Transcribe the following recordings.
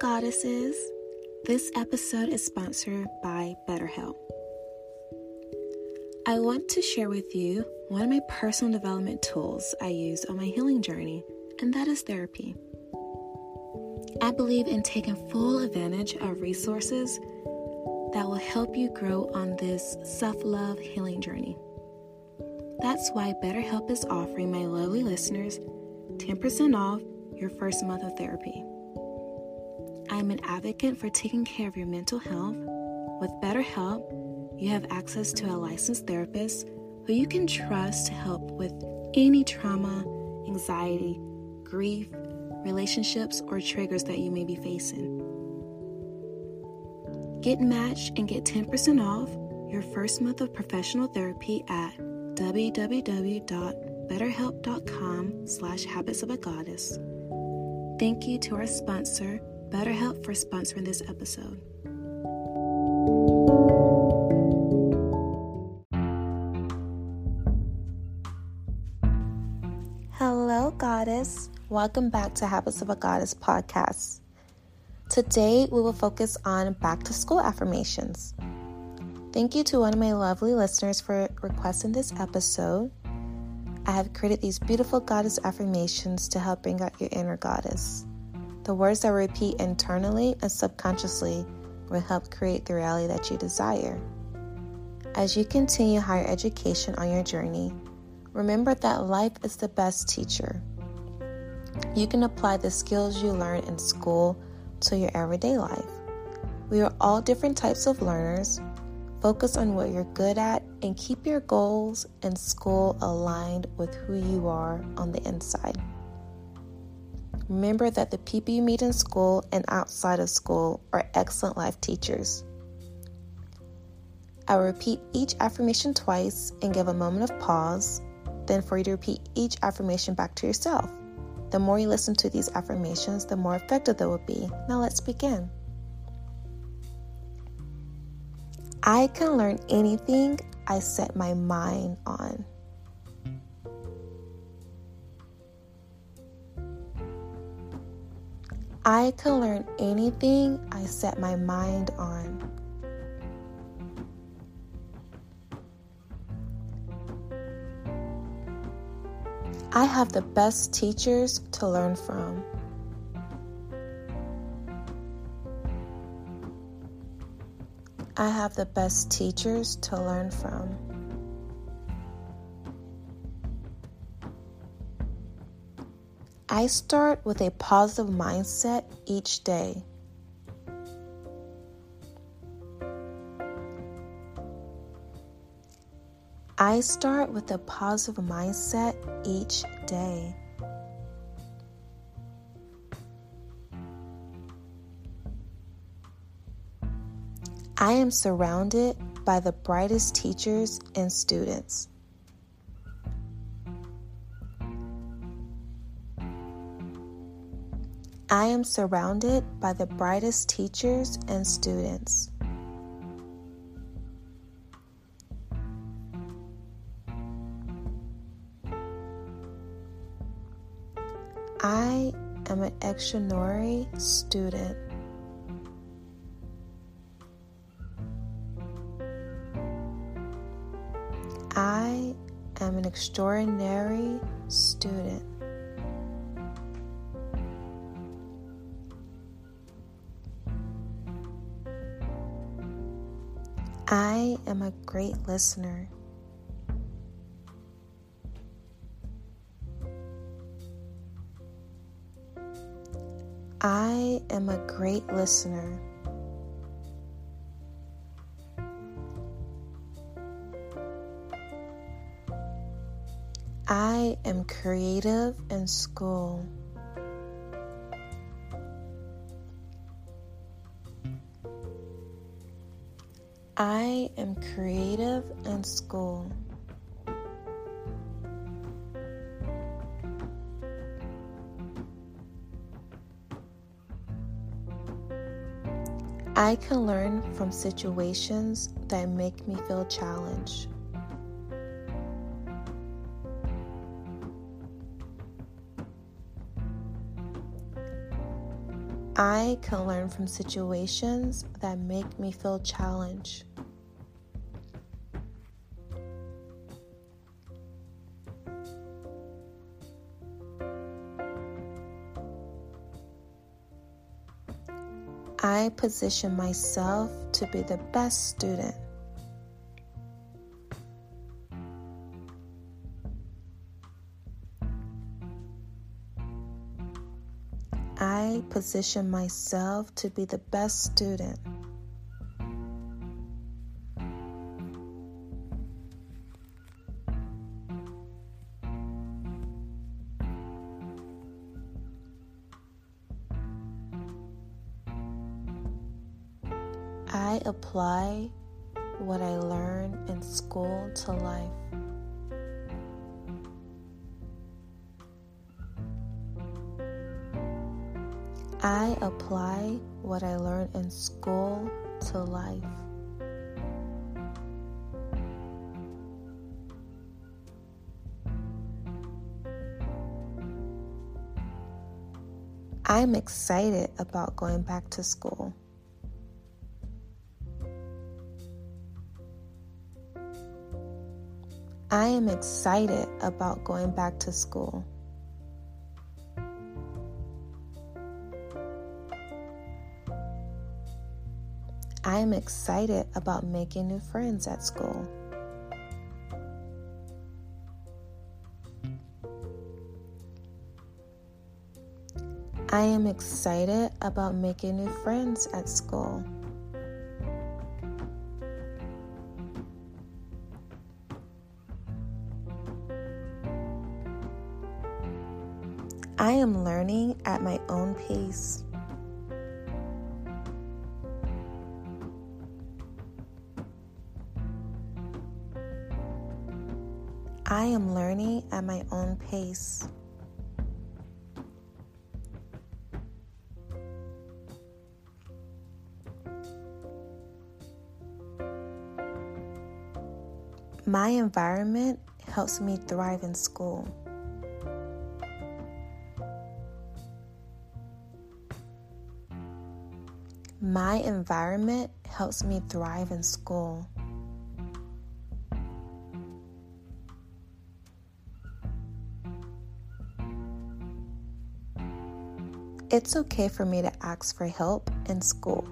Goddesses. This episode is sponsored by BetterHelp. I want to share with you one of my personal development tools I use on my healing journey, and that is therapy. I believe in taking full advantage of resources that will help you grow on this self love healing journey. That's why BetterHelp is offering my lovely listeners 10% off your first month of therapy. I'm an advocate for taking care of your mental health. With BetterHelp, you have access to a licensed therapist who you can trust to help with any trauma, anxiety, grief, relationships, or triggers that you may be facing. Get matched and get 10% off your first month of professional therapy at www.betterhelp.com slash habits of a goddess. Thank you to our sponsor, BetterHelp, for sponsoring this episode. Hello, Goddess. Welcome back to Habits of a Goddess podcast. Today, we will focus on back to school affirmations. Thank you to one of my lovely listeners for requesting this episode. I have created these beautiful goddess affirmations to help bring out your inner goddess. The words that repeat internally and subconsciously will help create the reality that you desire. As you continue higher education on your journey, remember that life is the best teacher. You can apply the skills you learn in school to your everyday life. We are all different types of learners. Focus on what you're good at and keep your goals and school aligned with who you are on the inside. Remember that the people you meet in school and outside of school are excellent life teachers. I will repeat each affirmation twice and give a moment of pause, then for you to repeat each affirmation back to yourself. The more you listen to these affirmations, the more effective they will be. Now let's begin. I can learn anything I set my mind on. I can learn anything I set my mind on. I have the best teachers to learn from. I have the best teachers to learn from. I start with a positive mindset each day. I start with a positive mindset each day. I am surrounded by the brightest teachers and students. I am surrounded by the brightest teachers and students. I am an extraordinary student. I am an extraordinary student. I am a great listener. I am a great listener. I am creative in school. I am creative in school. I can learn from situations that make me feel challenged. I can learn from situations that make me feel challenged. I position myself to be the best student. Position myself to be the best student. I apply what I learn in school to life. I apply what I learn in school to life. I'm excited about going back to school. I am excited about going back to school. I am excited about making new friends at school. I am excited about making new friends at school. I am learning at my own pace. I am learning at my own pace. My environment helps me thrive in school. My environment helps me thrive in school. It's okay for me to ask for help in school.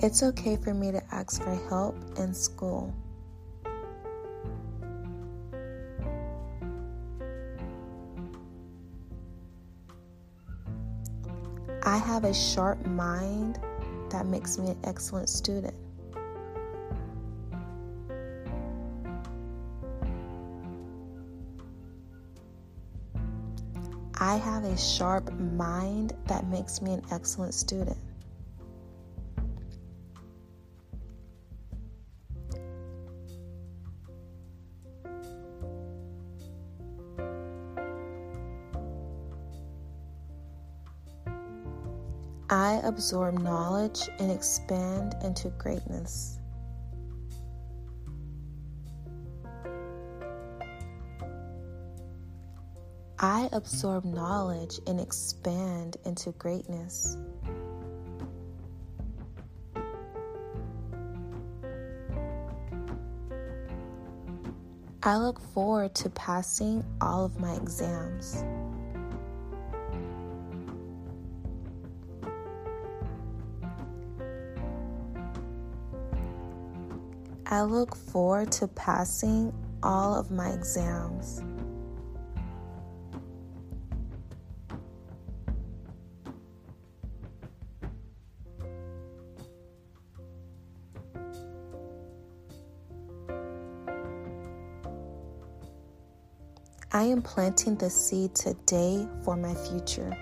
It's okay for me to ask for help in school. I have a sharp mind that makes me an excellent student. I have a sharp mind that makes me an excellent student. I absorb knowledge and expand into greatness. I absorb knowledge and expand into greatness. I look forward to passing all of my exams. I look forward to passing all of my exams. I am planting the seed today for my future.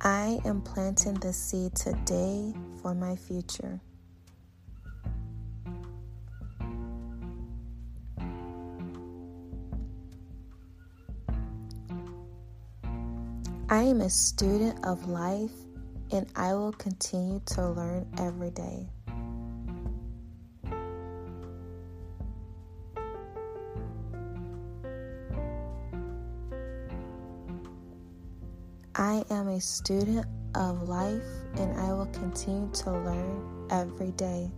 I am planting the seed today for my future. I am a student of life and I will continue to learn every day. I am a student of life and I will continue to learn every day.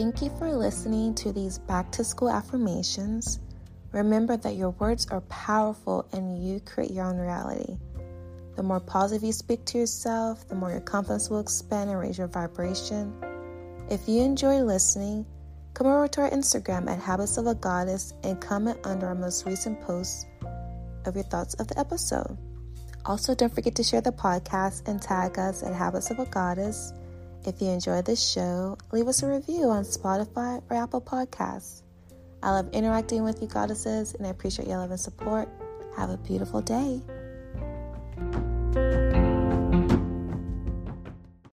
Thank you for listening to these back to school affirmations. Remember that your words are powerful and you create your own reality. The more positive you speak to yourself, the more your confidence will expand and raise your vibration. If you enjoy listening, come over to our Instagram at Habits of a Goddess and comment under our most recent post of your thoughts of the episode. Also, don't forget to share the podcast and tag us at Habits of a Goddess. If you enjoy this show, leave us a review on Spotify or Apple Podcasts. I love interacting with you, goddesses, and I appreciate your love and support. Have a beautiful day.